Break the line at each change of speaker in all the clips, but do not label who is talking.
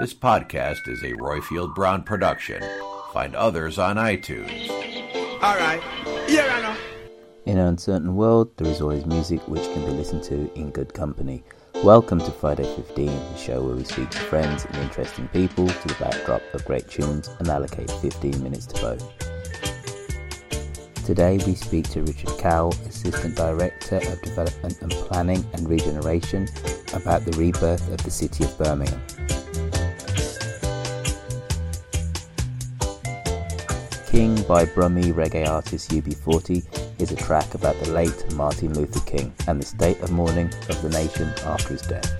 This podcast is a Roifield Brown production. Find others on iTunes.
All right. Here I know.
In an uncertain world, there is always music which can be listened to in good company. Welcome to Friday 15, the show where we speak to friends and interesting people to the backdrop of great tunes and allocate 15 minutes to both. Today we speak to Richard Cowell, Assistant Director of Development and Planning and Regeneration, about the rebirth of the city of Birmingham. King by Brummie reggae artist UB40 is a track about the late Martin Luther King and the state of mourning of the nation after his death.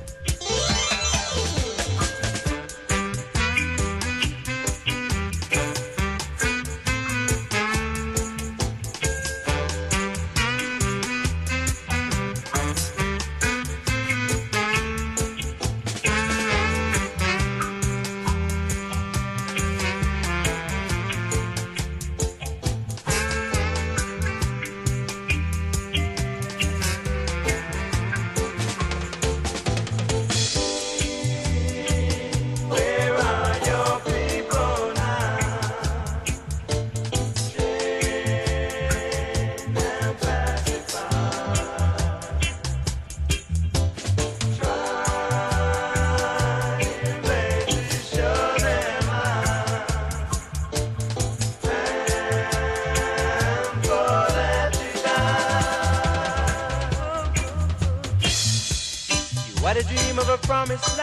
Promised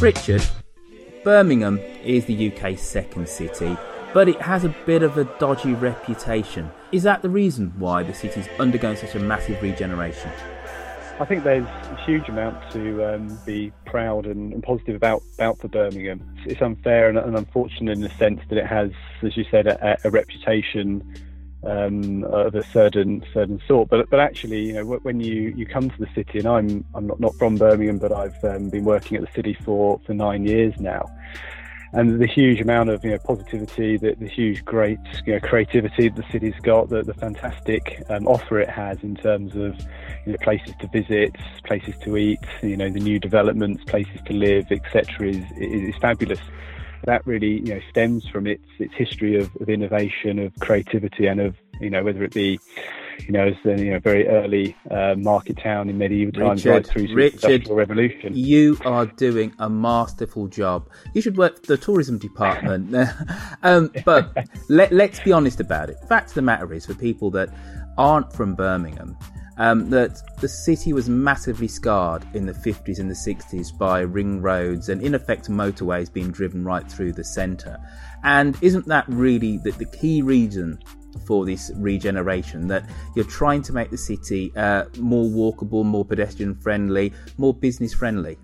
Richard, Birmingham is the UK's second city, but it has a bit of a dodgy reputation. Is that the reason why the city's undergoing such a massive regeneration?
I think there's a huge amount to um, be proud and, and positive about, about for Birmingham. It's, unfair and, and unfortunate in the sense that it has, as you said, a, a reputation um, of a certain certain sort. But but actually, you know, when you, you come to the city, and I'm I'm not, not from Birmingham, but I've um, been working at the city for, for nine years now. And the huge amount of you know positivity, the, the huge great you know, creativity the city's got, the, the fantastic um, offer it has in terms of you know, places to visit, places to eat, you know the new developments, places to live, etc. is is fabulous that really you know stems from its its history of, of innovation, of creativity, and of you know whether it be you know as the you know very early uh, market town in medieval times right through to the
Richard,
industrial revolution.
You are doing a masterful job. You should work for the tourism department. um, but let, let's be honest about it. Fact of the matter is, for people that aren't from Birmingham, um, that the city was massively scarred in the 50s and the 60s by ring roads and, in effect, motorways being driven right through the centre. And isn't that really the, the key reason for this regeneration that you're trying to make the city uh, more walkable, more pedestrian friendly, more business friendly?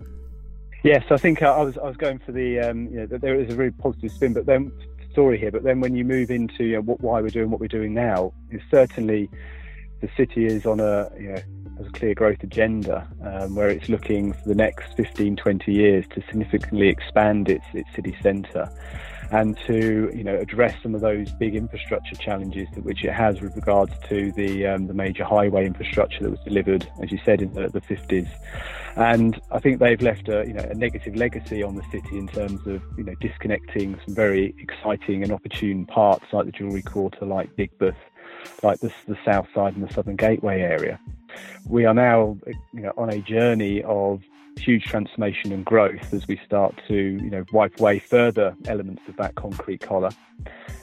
Yes, I think I was I was going for the um, you know that there is a very positive spin, but then story here. But then when you move into you know, what, why we're doing what we're doing now, is certainly the city is on a you know has a clear growth agenda um, where it's looking for the next 15, 20 years to significantly expand its its city centre and to you know address some of those big infrastructure challenges that which it has with regards to the um, the major highway infrastructure that was delivered, as you said, in the, the 50s. And I think they've left a you know a negative legacy on the city in terms of you know disconnecting some very exciting and opportune parts like the Jewellery Quarter, like Digbeth, like the, the South Side and the Southern Gateway area. We are now you know on a journey of huge transformation and growth as we start to, you know, wipe away further elements of that concrete collar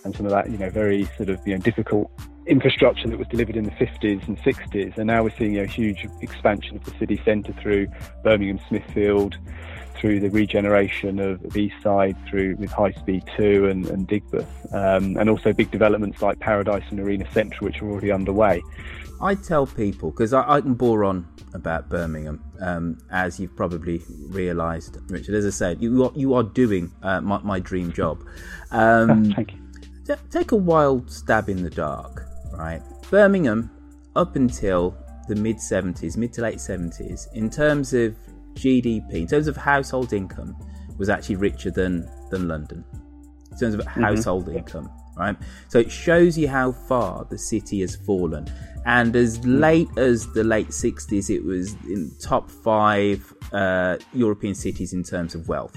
and some of that, you know, very sort of, you know, difficult infrastructure that was delivered in the 50s and 60s. And now we're seeing a huge expansion of the city centre through Birmingham Smithfield, through the regeneration of, of East Side, through with High Speed 2 and, and Digbeth, um, and also big developments like Paradise and Arena Central, which are already underway.
I tell people because I, I, can bore on about Birmingham, um, as you've probably realised, Richard. As I said, you are, you are doing uh, my, my, dream job.
Um, Thank you.
T- take a wild stab in the dark, right? Birmingham, up until the mid 70s, mid to late 70s, in terms of GDP, in terms of household income, was actually richer than, than London. In terms of mm-hmm. household mm-hmm. income, right? So it shows you how far the city has fallen. And as late as the late 60s, it was in top five uh, European cities in terms of wealth.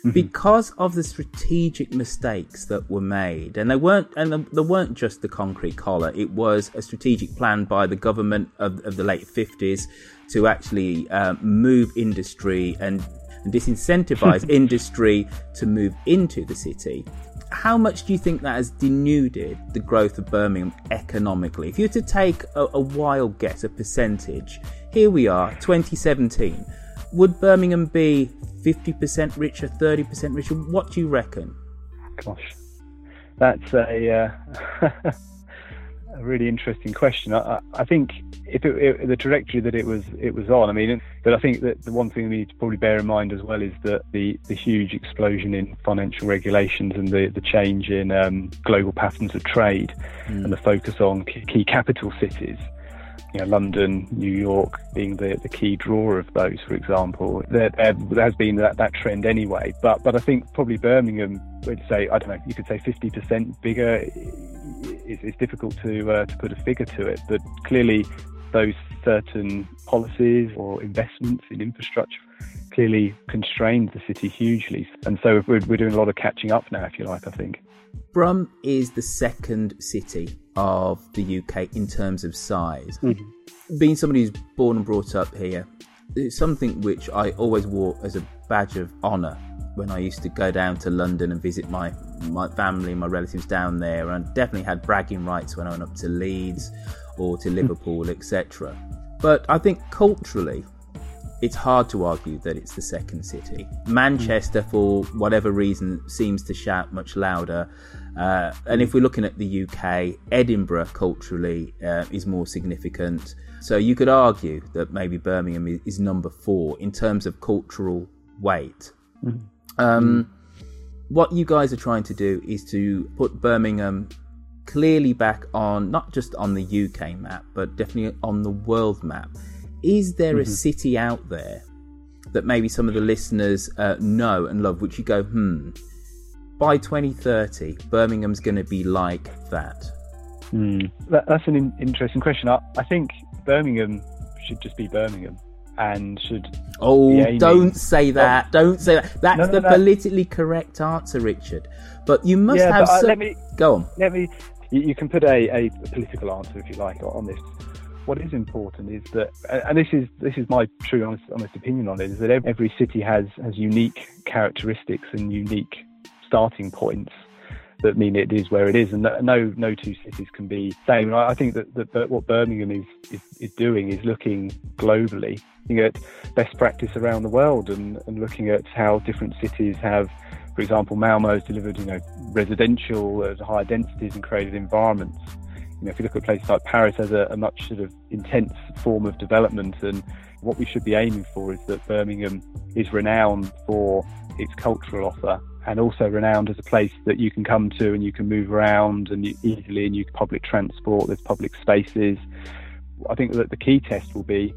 Mm-hmm. Because of the strategic mistakes that were made, and they weren't, and they weren't just the concrete collar. It was a strategic plan by the government of, of the late fifties to actually uh, move industry and, disincentivize industry to move into the city how much do you think that has denuded the growth of Birmingham economically? If you were to take a, a wild guess, a percentage, here we are, 2017. Would Birmingham be 50% richer, 30% richer? What do you reckon?
Gosh, that's a. Uh... a really interesting question. I, I think if it, it, the trajectory that it was it was on, I mean, but I think that the one thing we need to probably bear in mind as well is that the, the huge explosion in financial regulations and the, the change in um, global patterns of trade mm. and the focus on key capital cities you know, London, New York being the, the key drawer of those, for example. There, there, has been that, that trend anyway. But but I think probably Birmingham would say, I don't know, you could say 50% bigger. It's, it's difficult to, uh, to put a figure to it. But clearly, those certain policies or investments in infrastructure clearly constrained the city hugely. And so we're, we're doing a lot of catching up now, if you like, I think.
Brum is the second city of the UK in terms of size. Mm-hmm. Being somebody who's born and brought up here, it's something which I always wore as a badge of honour when I used to go down to London and visit my my family, my relatives down there, and definitely had bragging rights when I went up to Leeds or to hmm. Liverpool, etc. But I think culturally, it's hard to argue that it's the second city. Manchester, for whatever reason, seems to shout much louder. Uh, and if we're looking at the UK, Edinburgh culturally uh, is more significant. So you could argue that maybe Birmingham is, is number four in terms of cultural weight. Mm. Um, what you guys are trying to do is to put Birmingham clearly back on not just on the UK map, but definitely on the world map. Is there mm-hmm. a city out there that maybe some of the listeners uh, know and love, which you go, hmm, by 2030, Birmingham's going to be like that?
Mm. That, that's an in- interesting question. I, I think Birmingham should just be Birmingham and should.
Oh, don't say that! Oh. Don't say that. That's no, no, the no. politically correct answer, Richard. But you must
yeah,
have.
But, uh,
some...
Let me
go on.
Let me. You, you can put a, a, political answer if you like on this what is important is that, and this is this is my true honest, honest opinion on it, is that every city has has unique characteristics and unique starting points that mean it is where it is, and no no two cities can be same. I think that, that, what Birmingham is, is, is doing is looking globally, looking at best practice around the world, and, and looking at how different cities have. For example, Malmo has delivered, you know, residential at higher densities and created environments. You know, if you look at places like Paris, has a, a much sort of intense form of development, and what we should be aiming for is that Birmingham is renowned for its cultural offer and also renowned as a place that you can come to and you can move around and you, easily and you public transport, there's public spaces. I think that the key test will be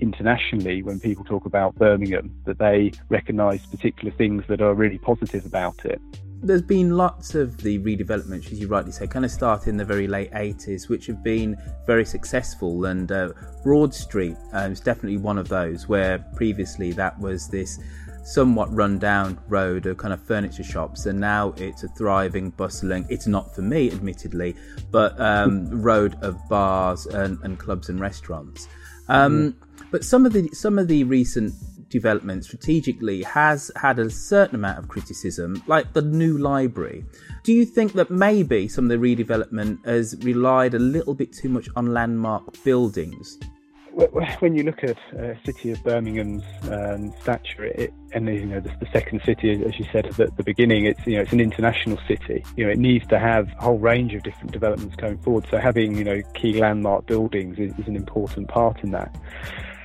internationally when people talk about Birmingham that they recognise particular things that are really positive about it.
There's been lots of the redevelopments, as you rightly say, kind of started in the very late 80s, which have been very successful. And uh, Broad Street uh, is definitely one of those, where previously that was this somewhat run-down road of kind of furniture shops, and now it's a thriving, bustling. It's not for me, admittedly, but um, road of bars and, and, clubs and restaurants. Um, mm. But some of the some of the recent development strategically has had a certain amount of criticism, like the new library. Do you think that maybe some of the redevelopment has relied a little bit too much on landmark buildings?
When you look at uh, city of Birmingham's um, stature, it, and you know the, the, second city, as you said at the, beginning, it's you know it's an international city. You know it needs to have a whole range of different developments going forward. So having you know key landmark buildings is, is an important part in that.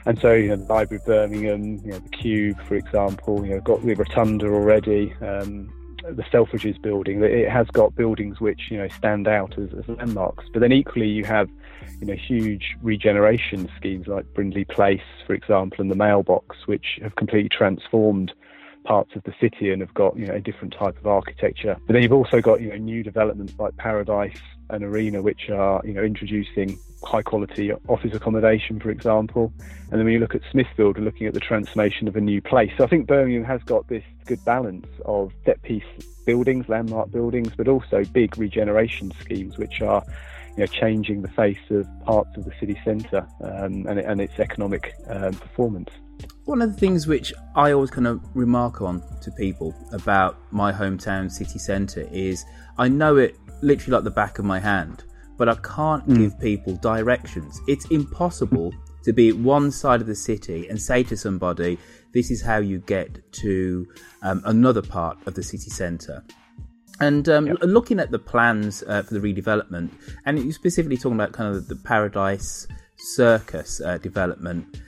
And so, you know, the Library of Birmingham, you know, the Cube, for example, you know, got the Rotunda already. Um, the Selfridges building, it has got buildings which you know stand out as, as, landmarks. But then equally, you have you know huge regeneration schemes like Brindley Place, for example, and the Mailbox, which have completely transformed parts of the city and have got you know a different type of architecture. But then you've also got you know new developments like Paradise and Arena, which are you know introducing high quality office accommodation, for example. And then when you look at Smithfield, we're looking at the transformation of a new place. So I think Birmingham has got this good balance of set piece buildings, landmark buildings, but also big regeneration schemes, which are you know, changing the face of parts of the city centre um, and, and, its economic um, performance.
One of the things which I always kind of remark on to people about my hometown city centre is I know it literally like the back of my hand, but I can't mm. give people directions. It's impossible to be at one side of the city and say to somebody, this is how you get to um, another part of the city centre. And um, yep. looking at the plans uh, for the redevelopment, and you specifically talking about kind of the Paradise Circus uh, development,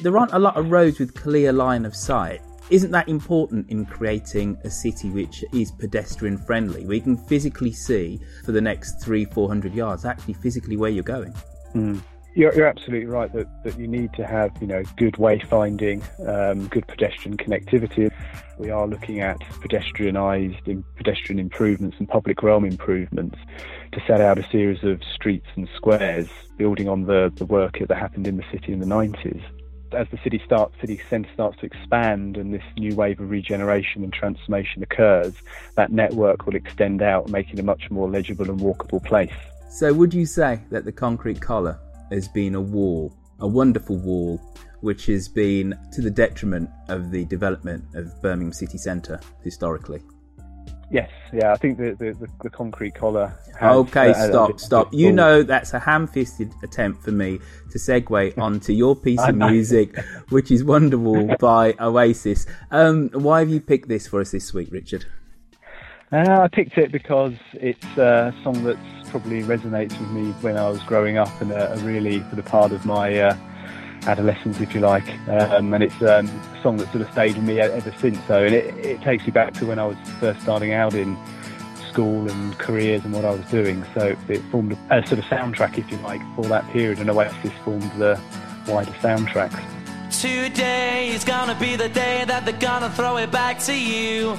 there aren't a lot of roads with clear line of sight. Isn't that important in creating a city which is pedestrian friendly, where you can physically see for the next three, four hundred yards, actually physically where you're going?
Mm. You're, you're, absolutely right that, that you need to have you know good wayfinding, um, good pedestrian connectivity. We are looking at pedestrianised and pedestrian improvements and public realm improvements to set out a series of streets and squares, building on the, the work that happened in the city in the 90s as the city starts, city centre starts to expand, and this new wave of regeneration and transformation occurs, that network will extend out, making a much more legible and walkable place.
So, would you say that the concrete collar has been a wall, a wonderful wall, which has been to the detriment of the development of Birmingham city centre historically?
Yes, yeah, I think the the, the, concrete collar.
Has, okay, uh, stop, stop. You know that's a ham-fisted attempt for me to segue onto your piece of music, which is "Wonderwall" by Oasis. Um, why have you picked this for us this week, Richard?
Uh, I picked it because it's a song that probably resonates with me when I was growing up and a, a really sort of part of my. Uh, adolescence, if you like. Um, and it's um, a song that sort of stayed with me ever since. So, and it, it takes me back to when I was first starting out in school and careers and what I was doing. So it formed a, a sort of soundtrack, if you like, for that period. And Oasis formed the wider soundtrack.
Today is gonna be the day that they're gonna throw it back to you.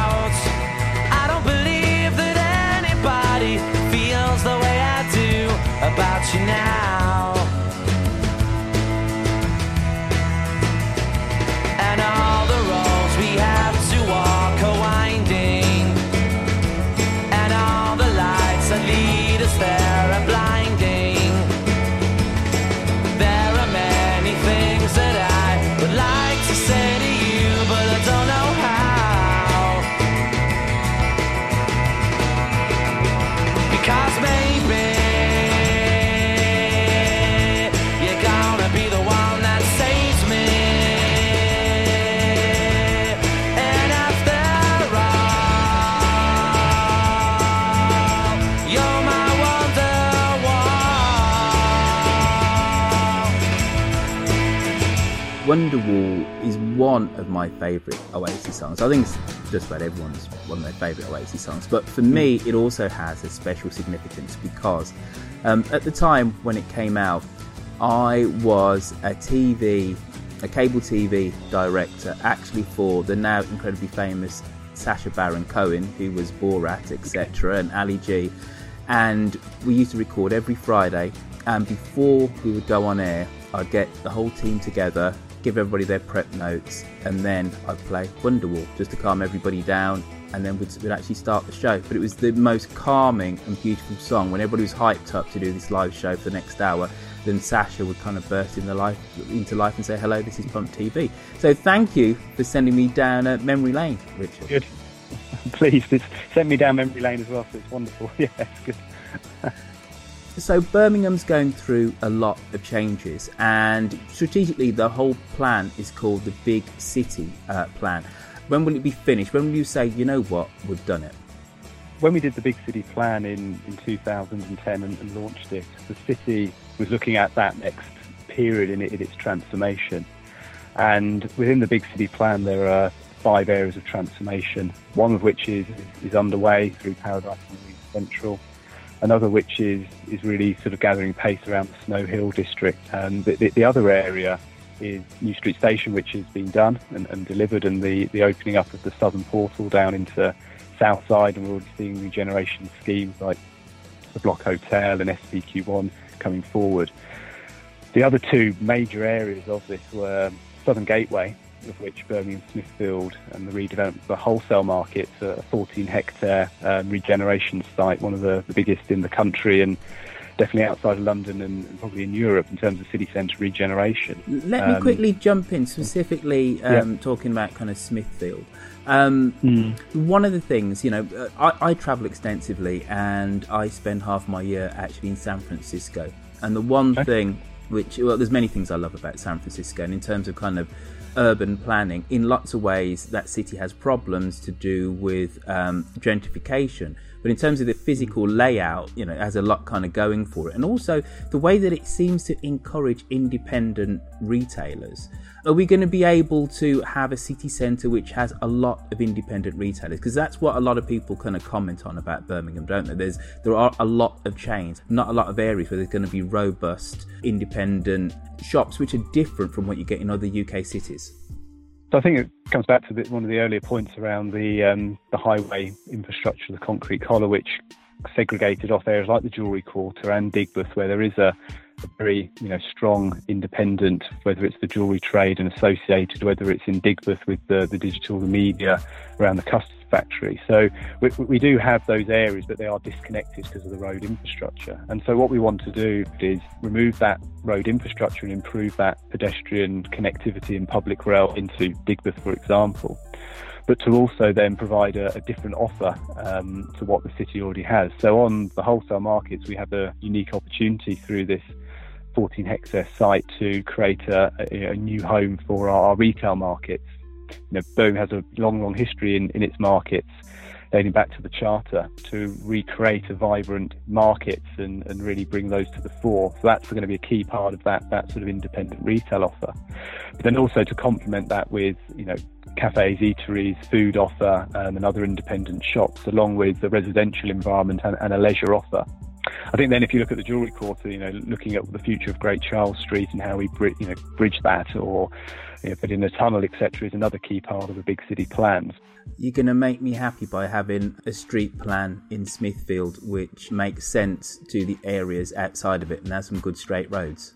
you now.
Wonderwall is one of my favourite Oasis songs. I think it's just about everyone's one of their favourite Oasis songs. But for me, it also has a special significance because um, at the time when it came out, I was a TV, a cable TV director, actually for the now incredibly famous Sacha Baron Cohen, who was Borat, etc., and Ali G. And we used to record every Friday. And before we would go on air, I'd get the whole team together, give everybody their prep notes, and then I'd play Wonderwall just to calm everybody down. And then we'd, we'd actually start the show. But it was the most calming and beautiful song when everybody was hyped up to do this live show for the next hour then Sacha would kind of burst into life, into life and say, "Hello, this is Pump TV." So thank you for sending me down a memory lane, Richard.
Good. Please, it's send me down memory lane as well. So it's wonderful. Yeah, it's good.
So Birmingham's going through a lot of changes, and strategically, the whole plan is called the Big City uh, Plan. When will it be finished? When will you say, you know what, we've done it?
When we did the Big City Plan in, in 2010 and, and launched it, the city was looking at that next period in, in its transformation. And within the Big City Plan, there are five areas of transformation, one of which is, is underway through Paradise and Central another which is, is really sort of gathering pace around the Snow Hill district. And the, the, the other area is New Street Station, which has been done and, and, delivered, and the, the opening up of the southern portal down into Southside. And we're already seeing regeneration schemes like the Block Hotel and SPQ1 coming forward. The other two major areas of this were Southern Gateway, of which Birmingham Smithfield and the redevelopment of the wholesale market, a 14 hectare um, regeneration site, one of the, the, biggest in the country and definitely outside of London and, probably in Europe in terms of city centre regeneration.
Let um, me quickly jump in, specifically um, yeah. talking about kind of Smithfield. Mm. One of the things, you know, I, I travel extensively and I spend half my year actually in San Francisco. And the one okay. thing which, well, there's many things I love about San Francisco, and in terms of kind of urban planning. In lots of ways, that city has problems to do with um, gentrification. But in terms of the physical layout, you know, it has a lot kind of going for it. And also the way that it seems to encourage independent retailers. Are we going to be able to have a city centre which has a lot of independent retailers? Because that's what a lot of people kind of comment on about Birmingham, don't they? There's there are a lot of chains, not a lot of areas where there's going to be robust, independent shops which are different from what you get in other UK cities.
So I think it comes back to the, one of the earlier points around the um, the highway infrastructure, the concrete collar, which segregated off areas like the Jewellery Quarter and Digbeth, where there is a a very you know strong independent, whether it's the jewellery trade and associated, whether it's in Digbeth with the, the digital, media around the custard factory. So we, we do have those areas, but they are disconnected because of the road infrastructure. And so what we want to do is remove that road infrastructure and improve that pedestrian connectivity and public realm into Digbeth, for example but to also then provide a, a different offer um, to what the city already has. So on the wholesale markets, we have a unique opportunity through this 14 hectare site to create a, a, new home for our, retail markets. You know, Birmingham has a long, long history in, in its markets, dating back to the charter, to recreate a vibrant markets and, and really bring those to the fore. So that's going to be a key part of that that sort of independent retail offer. But then also to complement that with you know cafes, eateries, food offer, um, and other independent shops, along with the residential environment and, and a leisure offer. I think then if you look at the jewellery quarter, you know, looking at the future of Great Charles Street and how we you know, bridge that or you know, put in a tunnel, etc., is another key part of the big city plans.
You're going to make me happy by having a street plan in Smithfield which makes sense to the areas outside of it and has some good straight roads.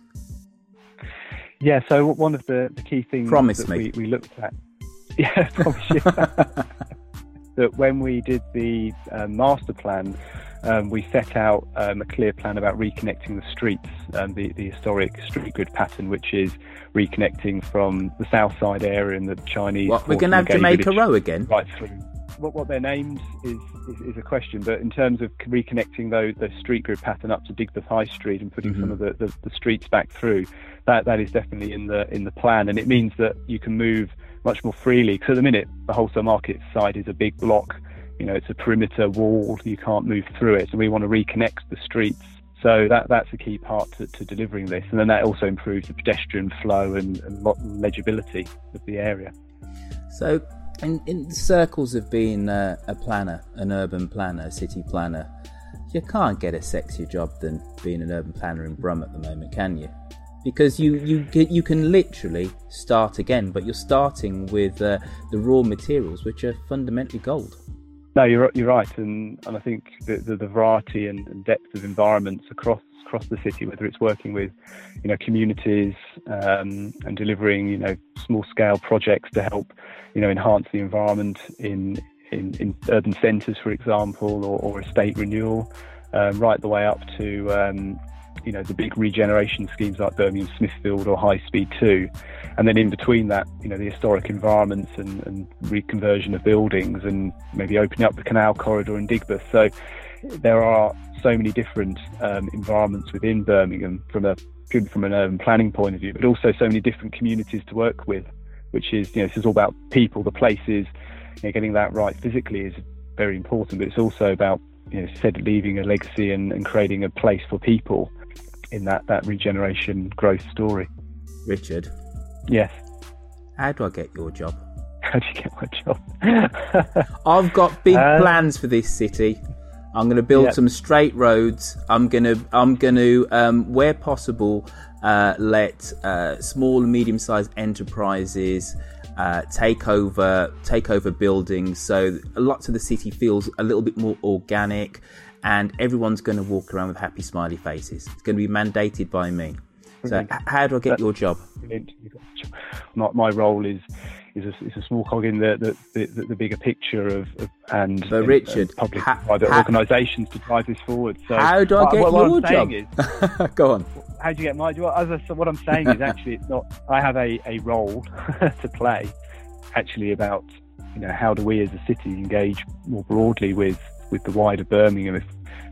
Yeah, so one of the, the key things
Promise
that
me.
We, we looked at, yeah, promise you, that when we did the uh, master plan, um, we set out um, a clear plan about reconnecting the streets, um, the, the historic street grid pattern, which is reconnecting from the south side area and the Chinese.
What, we're going to have Jamaica Row again?
Right through. What, what they're named is, is, is, a question, but in terms of reconnecting those, the street grid pattern up to Digbeth High Street and putting mm-hmm. some of the, the, the streets back through, that, that is definitely in the in the plan, and it means that you can move much more freely. Because at the minute, the wholesale market side is a big block you know, it's a perimeter wall, you can't move through it. And we want to reconnect the streets So that that's a key part to, to delivering this, and then that also improves the pedestrian flow and, and legibility of the area.
So, in, in the circles of being a, a planner, an urban planner, a city planner, you can't get a sexier job than being an urban planner in Brum at the moment, can you? Because you you you can literally start again, but you're starting with uh, the raw materials, which are fundamentally gold.
No, you're you're right, and and I think the the, the variety and, and, depth of environments across across the city, whether it's working with, you know, communities um, and delivering, you know, small scale projects to help, you know, enhance the environment in in, in urban centres, for example, or, or estate renewal, um, right the way up to um, you know the big regeneration schemes like Birmingham Smithfield or High Speed 2 and then in between that you know the historic environments and, and reconversion of buildings and maybe opening up the canal corridor in Digbeth so there are so many different um, environments within Birmingham from a from an urban planning point of view but also so many different communities to work with which is you know this is all about people the places. You know, getting that right physically is very important but it's also about you know, said leaving a legacy and, and creating a place for people in that, that regeneration growth story.
Richard.
Yes.
How do I get your job?
How do you get my job?
I've got big uh, plans for this city. I'm going to build some straight roads. I'm going to, I'm going to, um, where possible, uh, let uh, small and medium-sized enterprises uh, take over, take over buildings. So lots of the city feels a little bit more organic and everyone's going to walk around with happy smiley faces. It's going to be mandated by me. So, how do I get your job?
My, my role is is a, is a small cog in the the, the, the bigger picture of, of and,
so Richard,
and public ha, private ha, organisations to drive this forward. So
how do I get what, what your job? Is, Go on.
How do you get my job? As I, what I'm saying is actually it's not. I have a, a role to play. Actually, about you know how do we as a city engage more broadly with with the wider Birmingham if,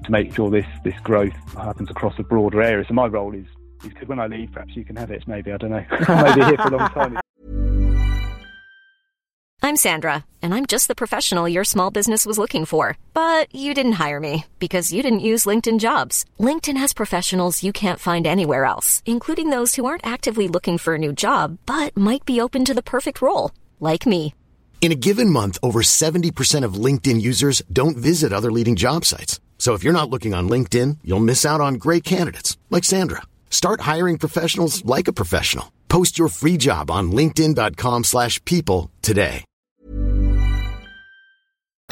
to make sure this this growth happens across a broader area. So my role is because when I leave, perhaps you can have it. Maybe I don't know. maybe here for a long time.
I'm Sandra, and I'm just the professional your small business was looking for. But you didn't hire me because you didn't use LinkedIn Jobs. LinkedIn has professionals you can't find anywhere else, including those who aren't actively looking for a new job but might be open to the perfect role, like me.
In a given month, over 70% of LinkedIn users don't visit other leading job sites. So if you're not looking on LinkedIn, you'll miss out on great candidates like Sandra. Start hiring professionals like a professional. Post your free job on linkedin.com/people today.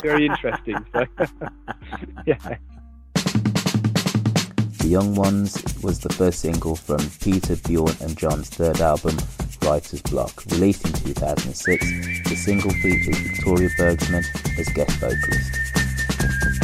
Very interesting. yeah.
The Young Ones was the first single from Peter, Bjorn and John's third album, Writer's Block. Released in 2006, the single features Victoria Bergsman as guest vocalist.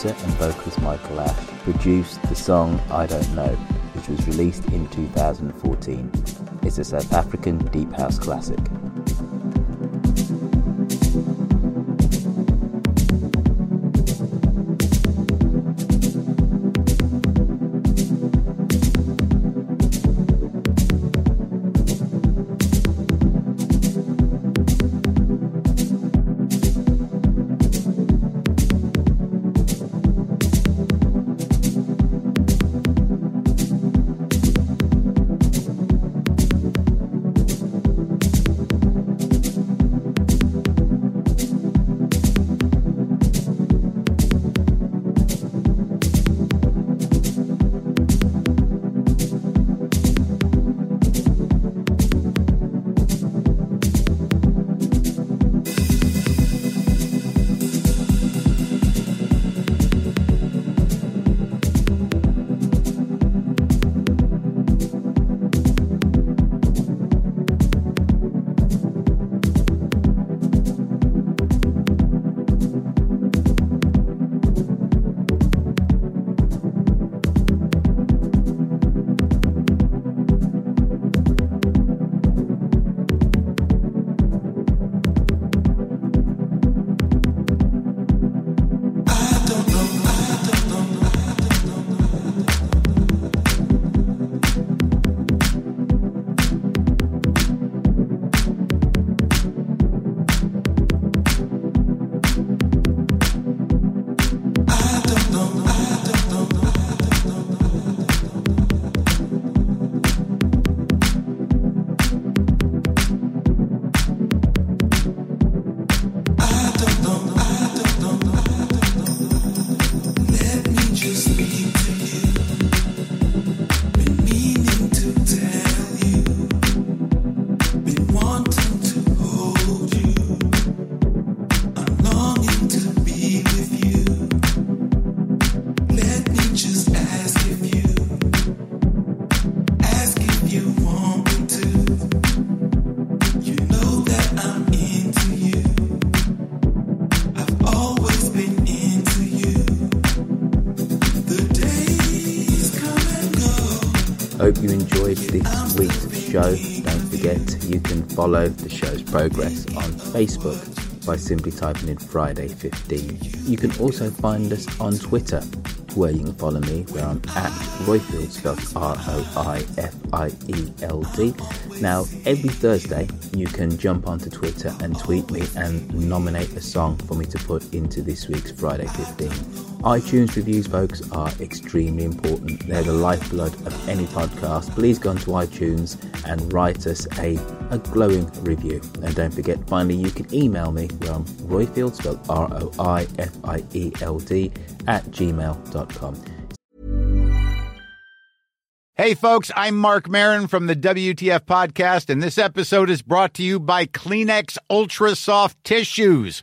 Producer and vocalist Michael Ash produced the song I Don't Know, which was released in 2014. It's a South African deep house classic. You can follow the show's progress on Facebook by simply typing in Friday 15. You can also find us on Twitter where you can follow me where I'm at Roifield spelled R-O-I-F-I-E-L-D. Now every Thursday you can jump onto Twitter and tweet me and nominate a song for me to put into this week's Friday 15. iTunes reviews, folks, are extremely important. They're the lifeblood of any podcast. Please go onto iTunes and write us a, a glowing review. And don't forget, finally, you can email me where I'm Roifield, spelled R-O-I-F-I-E-L-D, at gmail.com.
Hey, folks, I'm Marc Maron from the WTF Podcast, and this episode is brought to you by Kleenex Ultra Soft Tissues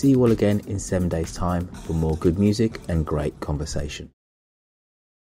See you all again in seven days' time for more good music and great conversation.